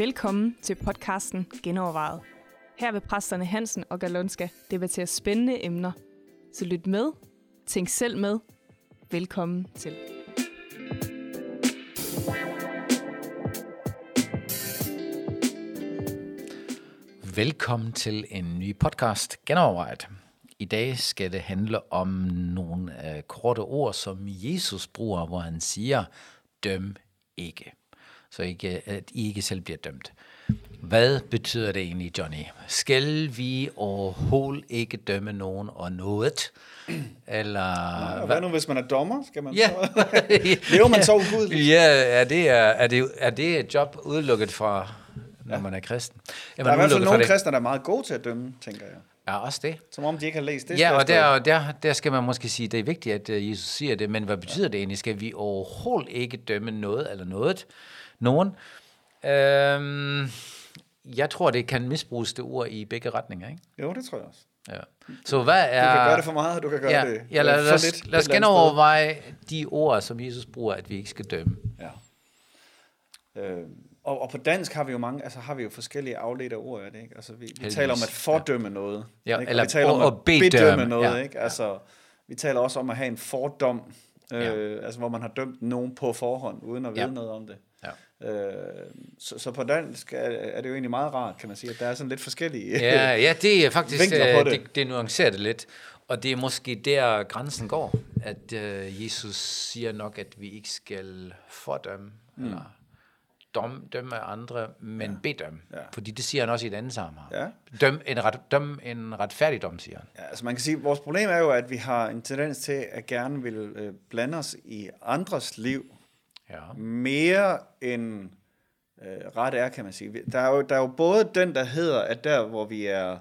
Velkommen til podcasten Genovervejet. Her vil præsterne Hansen og Galonska debattere spændende emner. Så lyt med, tænk selv med. Velkommen til. Velkommen til en ny podcast, Genovervejet. I dag skal det handle om nogle uh, korte ord, som Jesus bruger, hvor han siger, døm ikke. Så ikke, at I ikke selv bliver dømt. Hvad betyder det egentlig, Johnny? Skal vi overhovedet ikke dømme nogen og noget? Eller, Og hvad nu, hvis man er dommer? Skal man Ja. så, lever man så ugudeligt? ja, er det, er, det, er det et job udelukket fra, når ja. man er kristen? Er Der er i man hvert fald nogle det? kristne, der er meget gode til at dømme, tænker jeg. Ja, også det. Som om de ikke har læst det. Ja, og der, der, der skal man måske sige, det er vigtigt, at øh, Jesus siger det, men hvad betyder det egentlig? Skal vi overhovedet ikke dømme noget eller noget? Nogen? Øhm, jeg tror, det kan misbruges det ord i begge retninger, ikke? Jo, det tror jeg også. Ja. Så hvad er... Du kan gøre det for meget, og du kan gøre ja, det ja, lad, lad, os, lidt. lad os genoverveje de ord, som Jesus bruger, at vi ikke skal dømme. Ja. Øh, og, og på dansk har vi jo mange, altså har vi jo forskellige afledte ord af det, ikke? Altså vi, vi Heldigvis. taler om at fordømme noget. Ja, ikke? eller og vi taler om at- bedømme, bedømme noget, ja, ikke? Altså, vi taler også om at have en fordom, øh, altså hvor man har dømt nogen på forhånd, uden at vide Ja. noget om det. Ja. Øh, så, så på dansk er, er det jo egentlig meget rart, kan man sige, at der er sådan lidt forskellige... Ja, ja det er faktisk, på øh, det. det, det nuancerer det lidt. Og det er måske der grænsen går, at øh, Jesus siger nok, at vi ikke skal fordømme, mm. eller dømme andre, men ja. bedømme. Ja. Fordi det siger han også i et andet sammenhæng. Ja. Døm en, ret, døm en retfærdigdom, siger han. Ja, altså man kan sige, at vores problem er jo, at vi har en tendens til at gerne vil øh, blande os i andres liv Ja. mere end øh, ret er, kan man sige. Der er, jo, der er jo både den, der hedder, at der, hvor vi er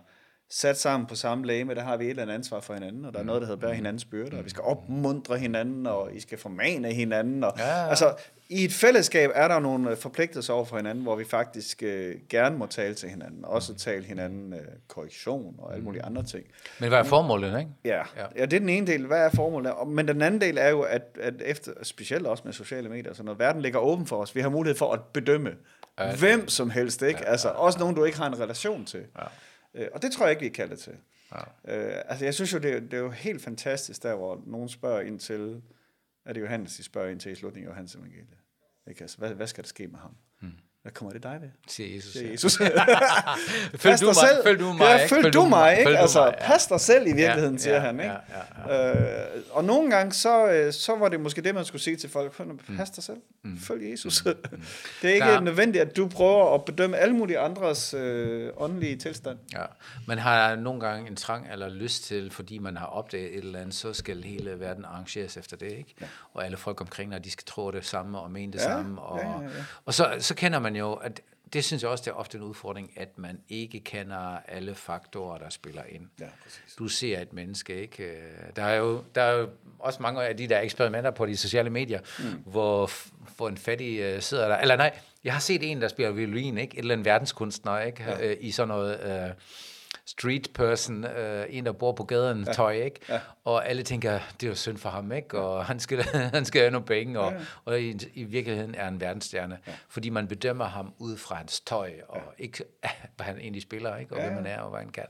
sat sammen på samme læge, der har vi et eller andet ansvar for hinanden, og der er noget, der hedder bære hinandens byrder, og vi skal opmuntre hinanden, og I skal formane hinanden. Og, Ja, ja. Altså, i et fællesskab er der nogle øh, forpligtelser over for hinanden, hvor vi faktisk øh, gerne må tale til hinanden, også tale hinanden øh, korrektion og alle mulige andre ting. Men hvad er formålet, ikke? Ja. Ja. ja, ja det er den ene del. Hvad er formålet? Men den anden del er jo, at, at efter, specielt også med sociale medier, så når verden ligger åben for os, vi har mulighed for at bedømme Ja, ja, hvem som helst, ikke? Ja, altså også nogen, du ikke har en relation til. Ja. Øh, og det tror jeg ikke, vi er kaldet til. Ja. Øh, altså jeg synes jo, det er, det er jo helt fantastisk, der hvor nogen spørger ind til, er det Johannes, de spørger ind til i slutningen af Johannes evangeliet. Ikke? Altså, hvad, hvad skal der ske med ham? Hmm. Hvad kommer det dig ved? Siger Jesus. Ja. Jesus. Følg Pas du mig, selv. følg du mig, ja, ikke? følg du mig, ikke? følg du altså, mig, ja. pas dig selv i virkeligheden, Ja, siger ja, han, ikke? ja, Øh, og nogle gange, så, øh, så var det måske det, man skulle sige til folk. Pas dig selv. Følg Jesus. det er ikke Mm. Der- nødvendigt, at du prøver at bedømme alle mulige andres øh, åndelige tilstand. Ja, man har nogle gange en trang eller lyst til, fordi man har opdaget et eller andet, så skal hele verden arrangeres efter det, ikke? Ja. Og alle folk omkring dig, de skal tro det samme og mene det Ja, samme. Og, ja, ja, ja. og så, så kender man jo, at det synes jeg også, det er ofte en udfordring, at man ikke kender alle faktorer, der spiller ind. Ja, præcis. Du ser et menneske, ikke? Øh, Der er jo, der er jo også mange af de der eksperimenter på de sociale medier, mm. hvor, hvor en fattig uh, sidder der. Eller nej, jeg har set en, der spiller violin, ikke? Et eller andet verdenskunstner, ikke? Ja. I sådan noget... Uh, street person, uh, en der bor på gaden, ja. tøj, ikke? Ja. Og alle tænker, det er jo synd for ham, ikke? Og han skal, han skal have nogle penge, og, ja. og i, i virkeligheden er han en verdensstjerne, ja. fordi man bedømmer ham ud fra hans tøj, og ja. ikke hvad han egentlig spiller, ikke? Og ja. hvem han er, og hvad han kan.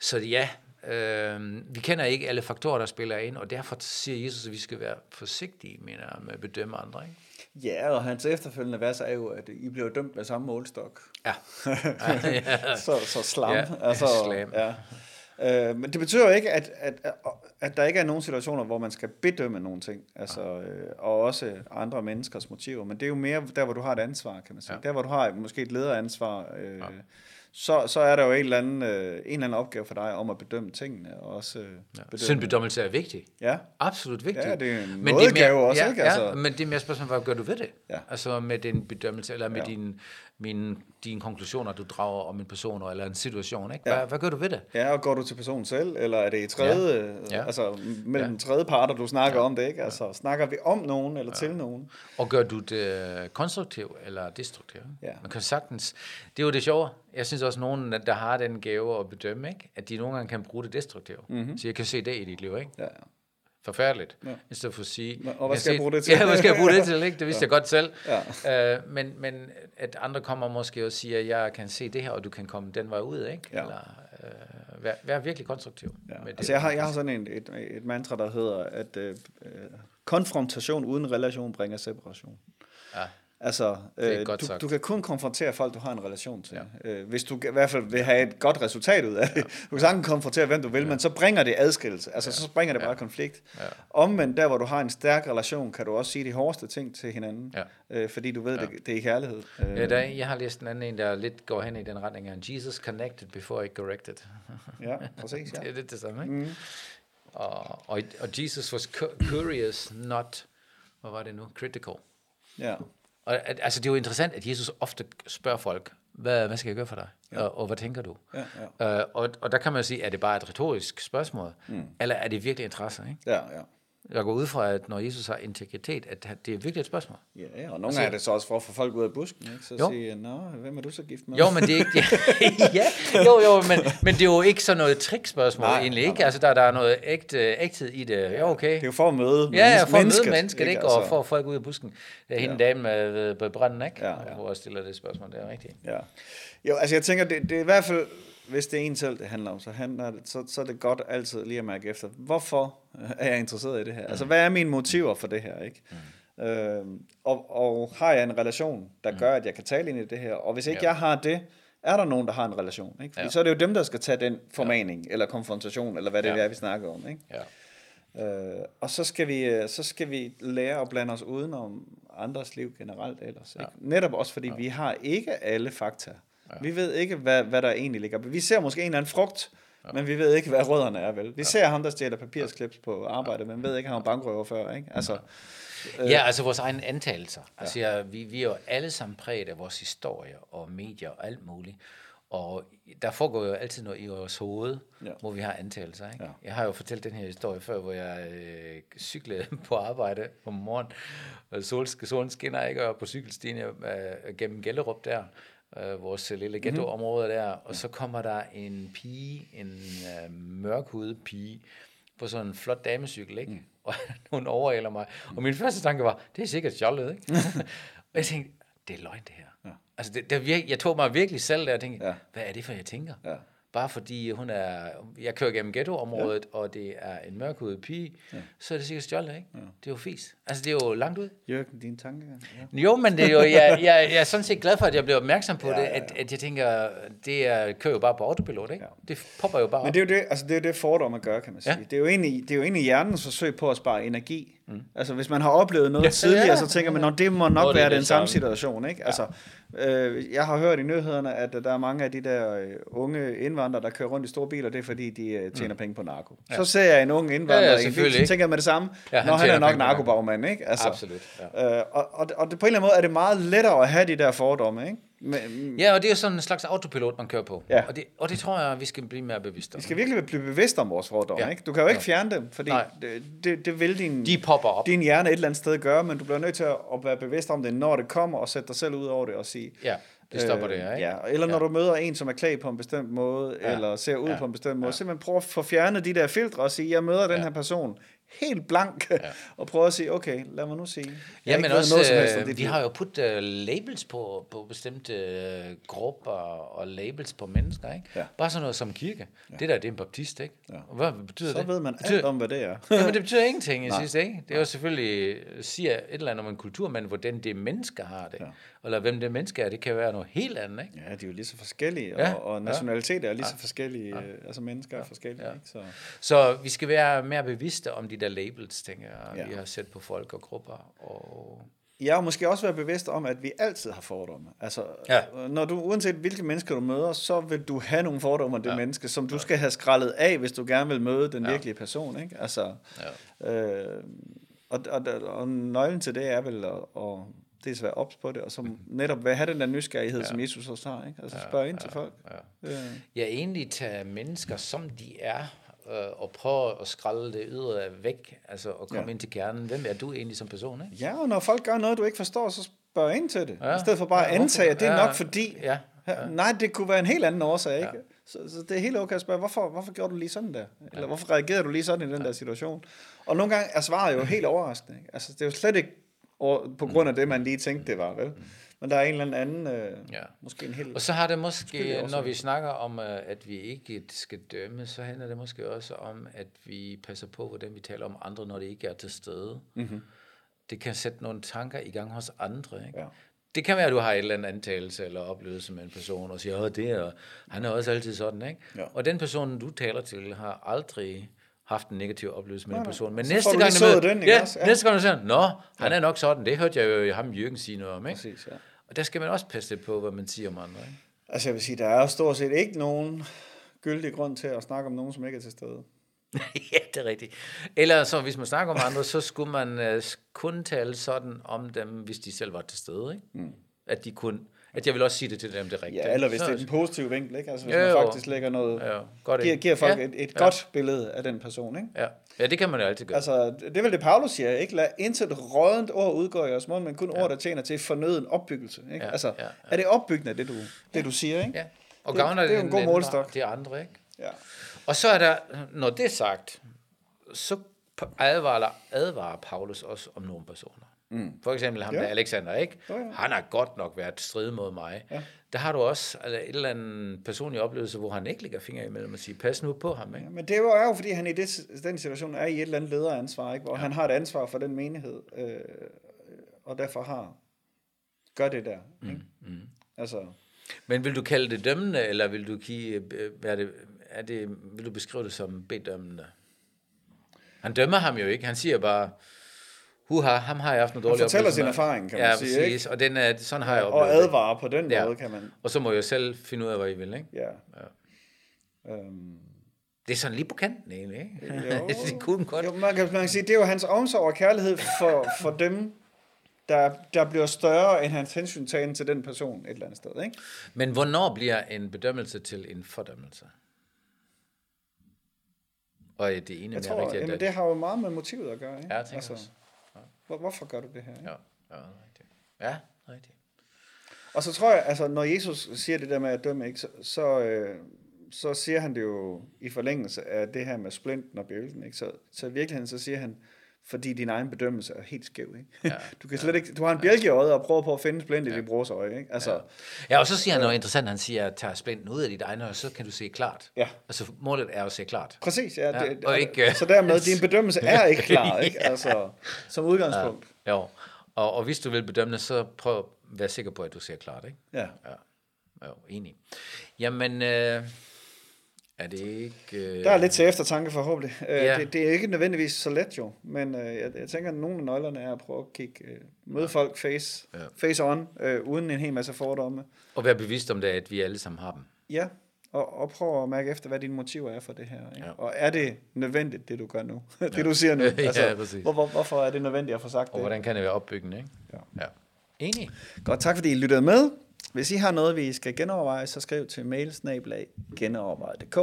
Så ja, øh, vi kender ikke alle faktorer, der spiller ind, og derfor siger Jesus, at vi skal være forsigtige mener jeg, med at bedømme andre, ikke? Ja, og hans efterfølgende vers er jo, at I blev dømt med samme målstok. Ja. ja. så, så slam. Ja, altså, slam. Ja. Øh, men det betyder jo ikke, at, at, at, der ikke er nogen situationer, hvor man skal bedømme nogle ting, altså, øh, og også andre menneskers motiver, men det er jo mere der, hvor du har et ansvar, kan man sige. Ja. Der, hvor du har måske et lederansvar, øh, ja. Så, så er der jo en eller, anden, øh, en eller anden opgave for dig om at bedømme tingene, og også øh, Ja. bedømme... Syndbedommelse er vigtig. Ja, Absolut vigtigt. Ja, det er en Men det er mere, også, ja, ikke? Ja, Altså- men det er mere spørgsmål, hvad gør du ved det? Ja. Altså med din bedømmelse, eller med Ja. din, min, dine konklusioner, du drager om en person eller en situation. Ikke? Hvad, Ja. hvad gør du ved det? Ja, og går du til personen selv, eller er det i tredje, Ja. ja. Ja. altså mellem Ja. ja. tredje parter, du snakker ja. om det, ikke? Altså, snakker vi om nogen eller ja. til nogen? Og gør du det konstruktivt eller destruktivt? Ja. Man kan sagtens... Det er jo det sjove. Jeg synes også nogen, der har den gave at bedømme, ikke? at de nogle gange kan bruge det destruktivt. Mm-hmm. Så jeg kan se det i dit liv, ikke? Ja. Forfærdeligt. Ja. I stedet for at sige... Og hvad skal jeg set- bruge det til? Ja, hvad skal jeg bruge det til? Ikke? Det vidste ja. jeg godt selv. Ja. Øh, men, men at andre kommer måske og siger, jeg kan se det her, og du kan komme den vej ud. Ikke? Ja. Eller øh, vær, vær virkelig konstruktiv. Ja. med det. Altså, jeg har, jeg har sådan en, et, et mantra, der hedder, at øh, øh, konfrontation uden relation bringer separation. Ja. Altså, øh, du, sagt. du kan kun konfrontere folk, du har en relation til. Ja. Øh, hvis du i hvert fald vil have et godt resultat ud af det. Du kan sagtens konfrontere, hvem du vil, ja. men så bringer det adskillelse. Altså, ja. så bringer det bare ja. konflikt. Ja. Omvendt, der hvor du har en stærk relation, kan du også sige de hårdeste ting til hinanden. Ja. Øh, fordi du ved, ja. det, det er i kærlighed. Øh, Ja, der, jeg har læst en anden en, der lidt går hen i den retning af Jesus connected before I corrected. ja, præcis. Ja. det er lidt det samme, ikke? Mm. Og, og, og Jesus was cu- curious, not, hvad var det nu, critical. ja. Og at, altså, det er jo interessant, at Jesus ofte spørger folk, hvad, hvad skal jeg gøre for dig? Ja. Og, og hvad tænker du? Ja, Øh, og, og der kan man jo sige, er det bare et retorisk spørgsmål, mm. eller er det virkelig interesse? Ikke? Ja, ja. Jeg går ud fra, at når Jesus har integritet, at det er virkelig et spørgsmål. Ja, ja, og nogle gange er det så også for at få folk ud af busken, ikke? Så Jo. sige, nå, hvem er du så gift med? Jo, men det er ikke... Det, ja, jo, jo, men, men det er jo ikke sådan noget trickspørgsmål Nej, egentlig, nej, ikke? Altså, der, der er noget ægte, ægthed i det. Ja, okay. Det er jo for at møde Ja, ja, for at møde mennesket, ikke? Og Altså, for at få folk ud af busken. Det er hende ja. dame med, ved- ved branden, ikke? Ja, ja. Hvor jeg stiller det spørgsmål, det er rigtigt. Ja. Jo, altså jeg tænker, det, det er i hvert fald, hvis det er en selv, det handler om, så, handler det, så, så er det godt altid lige at mærke efter, hvorfor er jeg interesseret i det her? Altså, hvad er mine motiver for det her, ikke? Mm. Øhm, og, og har jeg en relation, der gør, at jeg kan tale ind i det her? Og hvis ikke Ja. jeg har det, er der nogen, der har en relation? Ikke? Fordi Ja. så er det jo dem, der skal tage den formaning, eller konfrontation, eller hvad det Ja. er, vi snakker om. Ikke? Ja. Øh, og så skal, vi, øh, så skal vi lære at blande os udenom andres liv generelt ellers. Ikke? Netop også fordi ja. vi har ikke alle fakta. Ja. Vi ved ikke, hvad, hvad der egentlig ligger. Vi ser måske en eller anden frugt, ja. men vi ved ikke, hvad rødderne er, vel? Vi ja. ser ham, der stjæler papirsklips på arbejde, men ved ikke, at han var bankrøver før, ikke? Altså, Ja, altså vores egne antagelser. Altså, ja, vi, vi er jo alle sammen præget af vores historie og medier og alt muligt. Og der foregår jo altid noget i vores hoved, Ja. ja. hvor vi har antagelser. Ikke? Ja. Ja. Jeg har jo fortalt den her historie før, hvor jeg øh, cyklede på arbejde om morgenen. Og sol, solen skinner ikke, og på cykelstien øh, gennem Gellerup der, øh, vores lille ghettoområde der. Og så kommer der en pige, en øh, mørkhudet pige, på sådan en flot damecykel, ikke? Mm. Og hun overhaler mig. Og min første tanke var, det er sikkert fjollet, ikke? og jeg tænkte, det er løgn, det her. Ja. Altså, det, det, jeg tog mig virkelig selv der og tænkte, ja. hvad er det for, jeg tænker? Ja. Bare fordi hun er, jeg kører gennem ghettoområdet, ja. og det er en mørkhudet pige, ja. så er det sikkert stjålet, ikke? Ja. Det er jo fis. Altså, det er jo langt ud. Jørgen, din tanke? Ja. Jo, men det er jo, jeg, jeg, jeg er sådan set glad for, at jeg blev opmærksom på Ja, det, ja, at, at jeg tænker, det er, kører jo bare på autopilot, ikke? Ja. Det popper jo bare Men det er jo det, altså det, er jo det fordomme gør, kan man sige. Ja. Det, er jo egentlig, det er jo egentlig hjernens forsøg på at spare energi. Mm. Altså hvis man har oplevet noget Ja, ja, tidligere, ja, så tænker man, ja. at det må nok Nå, være det den samme situation. Ikke? Altså, øh, jeg har hørt i nyhederne, at der er mange af de der øh, unge indvandrere, der kører rundt i store biler, det er fordi, de øh, tjener mm. penge på narko. Ja. Så ser jeg en ung indvandrer Ja, ja, i en bil, så tænker jeg med det samme, Ja, ja, han når han er nok narkobagmand. Ikke? Altså, Absolut, ja. Øh, og, og, og det, på en eller anden måde er det meget lettere at have de der fordomme. Ikke? Men, Ja, og det er sådan en slags autopilot, man kører på. Ja. Og, det, og det tror jeg, vi skal blive mere bevidste om. vi skal virkelig blive bevidst om vores fordomme. Ja. Ikke? Du kan jo ikke Ja. fjerne dem, fordi Nej. det, det, det vil din... De popper op. din hjerne et eller andet sted gøre, men du bliver nødt til at være bevidst om det, når det kommer, og sætte dig selv ud over det og sige... Ja, det stopper det her, ikke? Ja, eller når Ja. du møder en, som er klædt på en bestemt måde, Ja. eller ser ud Ja. på en bestemt måde, Ja. simpelthen prøv at få fjernet de der filtre og sige, jeg møder den Ja. her person helt blank, og prøv at sige, okay, lad mig nu sige. jeg Ja, men også, noget helst øh, vi liv. har jo puttet uh, labels på, på bestemte uh, grupper og labels på mennesker, ikke? Ja. Bare sådan noget som kirke. Ja. Det der, det er en baptist, ikke? Ja. Hvad betyder Så det? ved man betyder, alt om, hvad det er. Jamen, det betyder ingenting i sidste, ikke? Det er jo selvfølgelig, siger et eller andet om en kultur, men hvordan det mennesker har det, Ja. ja. eller hvem det menneske er, det kan være noget helt andet, ikke? Ja, de er jo lige så forskellige, Ja. og, og nationaliteter er lige så forskellige, ja. altså mennesker er forskellige. Ja. Ikke? Så, Så vi skal være mere bevidste om de der labels, tænker jeg, Ja. ja. vi har sat på folk og grupper. Og... Jeg har måske også været bevidst om, at vi altid har fordomme. Altså, Ja. når du, uanset hvilke mennesker du møder, så vil du have nogle fordomme om det ja. menneske, som du skal have skrællet af, hvis du gerne vil møde den ja. Ja. virkelige person. Ikke? Altså, Ja. øh, og, og, og nøglen til det er vel at, at dels være ops på det, og så netop have den der nysgerrighed, ja. som Jesus også har. Ikke? Altså spørge ind til folk. Ja. Øh, Ja, egentlig tage mennesker, som de er, øh, og prøve at skralde det ydre væk, altså at komme Ja. ja. ind til kernen. Hvem er du egentlig som person, ikke? ja, og når folk gør noget, du ikke forstår, så spørg ind til det. Ja. Ja. I stedet for bare at Ja, antage, at det er ja. nok fordi, Ja. Ja. Nej, det kunne være en helt anden årsag, ikke? Ja. Så, så det er helt okay at spørge, hvorfor, hvorfor gjorde du lige sådan der? Eller hvorfor reagerede du lige sådan i den ja. der situation? Og nogle gange er svaret jo helt overraskende. Ikke? Altså, det er jo slet ikke på grund af det, man lige tænkte, det var, vel? Men der er en eller anden, øh, ja. måske en helt... Og så har det måske, når vi snakker om, øh, at vi ikke skal dømme, så handler det måske også om, at vi passer på, hvordan vi taler om andre, når det ikke er til stede. Mm-hmm. Det kan sætte nogle tanker i gang hos andre, ikke? Ja. Det kan være, at du har et eller andet antagelse eller oplevelse med en person, og siger, at det er, han er også altid sådan, ikke? Ja. Og den person, du taler til, har aldrig haft en negativ oplevelse med en person. Men næste gang, med, den, ja, ja. næste gang, du siger, nå, han er nok sådan, det hørte jeg jo ham Jørgen sige noget om, ikke? Præcis, ja. Og der skal man også passe lidt på, hvad man siger om andre. Ikke? Altså jeg vil sige, der er stort set ikke nogen gyldig grund til at snakke om nogen, som ikke er til stede. ja, det er rigtigt. Eller så hvis man snakker om andre, så skulle man uh, kun tale sådan om dem, hvis de selv var til stede. Ikke? Mm. At de kunne at jeg vil også sige det til dem, det er rigtigt. Ja, eller hvis så, det er en positiv vinkel, ikke? Altså hvis jo, man faktisk lægger noget, jo, godt giver, giver folk ja, et, et ja. godt billede af den person, ikke? Ja. ja, det kan man jo altid gøre. Altså, det er vel det, Paulus siger, ikke? Lad intet rådent ord udgå i os mund, men kun ja. ord, der tjener til fornøden opbyggelse, ikke? Ja, altså, ja, ja. er det opbyggende, det du, det du siger, ikke? Ja, og det, gavner det, det er en god målstok. Det andre, ikke? Ja. Og så er der, når det er sagt, så advarer, advarer Paulus også om nogle personer. Mm. For eksempel ham ja. der Alexander, ikke? Oh, ja. Han har godt nok været strid mod mig. Ja. Der har du også altså, et eller andet personlig oplevelse, hvor han ikke lægger fingre imellem og siger, pas nu på ham. Ikke? Ja, men det er jo, fordi han i det, den situation er i et eller andet lederansvar, ikke? hvor ja. han har et ansvar for den menighed, øh, og derfor har gør det der. Ikke? Mm. Mm. Altså, men vil du kalde det dømmende, eller vil du, give, øh, er det, er det, vil du beskrive det som bedømmende? Han dømmer ham jo ikke. Han siger bare, huha, ham har jeg haft noget dårligt oplevelse fortæller sin erfaring, kan man ja, sige, præcis. ikke? og den er, sådan har jeg oplevet Og advarer på den ja. måde, kan man... Og så må jeg selv finde ud af, hvad I vil, ikke? Ja. ja. Um... Det er sådan lige på kanten, egentlig, ikke? Jo, det kunne godt. Jo, man, kan, man kan sige, det er jo hans omsorg og kærlighed for, for dem, der, der bliver større end hans hensyntagen til den person et eller andet sted, ikke? Men hvornår bliver en bedømmelse til en fordømmelse? Og det ene jeg tror, rigtigt, jamen, det har jo meget med motivet at gøre, ikke? Ja, jeg tænker altså, også. Hvor, hvorfor gør du det her? Ikke? Ja, ja, rigtigt. Ja, rigtigt. Og så tror jeg, altså når Jesus siger det der med at dømme, ikke, så, så, øh, så siger han det jo i forlængelse af det her med splinten og bjælken. Ikke? Så, så i virkeligheden så siger han, fordi din egen bedømmelse er helt skæv. Ikke? Ja, du kan slet ja, ikke, du har en bjælke i øjet og prøver på at finde splint i ja. din brors øje. Ikke? Altså, ja. ja, og så siger han noget interessant, han siger, at tager splinten ud af dit egne øje, så kan du se klart. Ja. Altså målet er at se klart. Præcis, ja. ja det, og ikke, så dermed, din bedømmelse er ikke klar, ikke? Altså, som udgangspunkt. Ja, jo. Og, og hvis du vil bedømme det, så prøv at være sikker på, at du ser klart, ikke? Ja. Ja, jo, enig. Jamen, øh, er det ikke... Øh... Der er lidt til eftertanke forhåbentlig. Øh, ja. det, det er ikke nødvendigvis så let jo, men øh, jeg, jeg tænker, at nogle af nøglerne er at prøve at kigge, øh, møde folk face, ja. face on, øh, uden en hel masse fordomme. Og være bevidst om det, at vi alle sammen har dem. Ja, og, og prøve at mærke efter, hvad dine motiver er for det her. Ikke? Ja. Og er det nødvendigt, det du gør nu? det ja. du siger nu? Altså, ja, præcis. Hvor, hvor, hvorfor er det nødvendigt at få sagt og det? Og hvordan kan det være opbyggende? Ikke? Ja. ja. Enig. Godt, tak fordi I lyttede med. Hvis I har noget, vi skal genoverveje, så skriv til mailsnablag genoverveje.dk,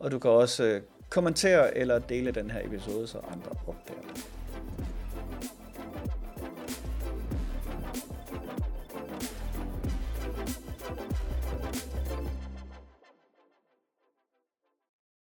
og du kan også øh, kommentere eller dele den her episode, så andre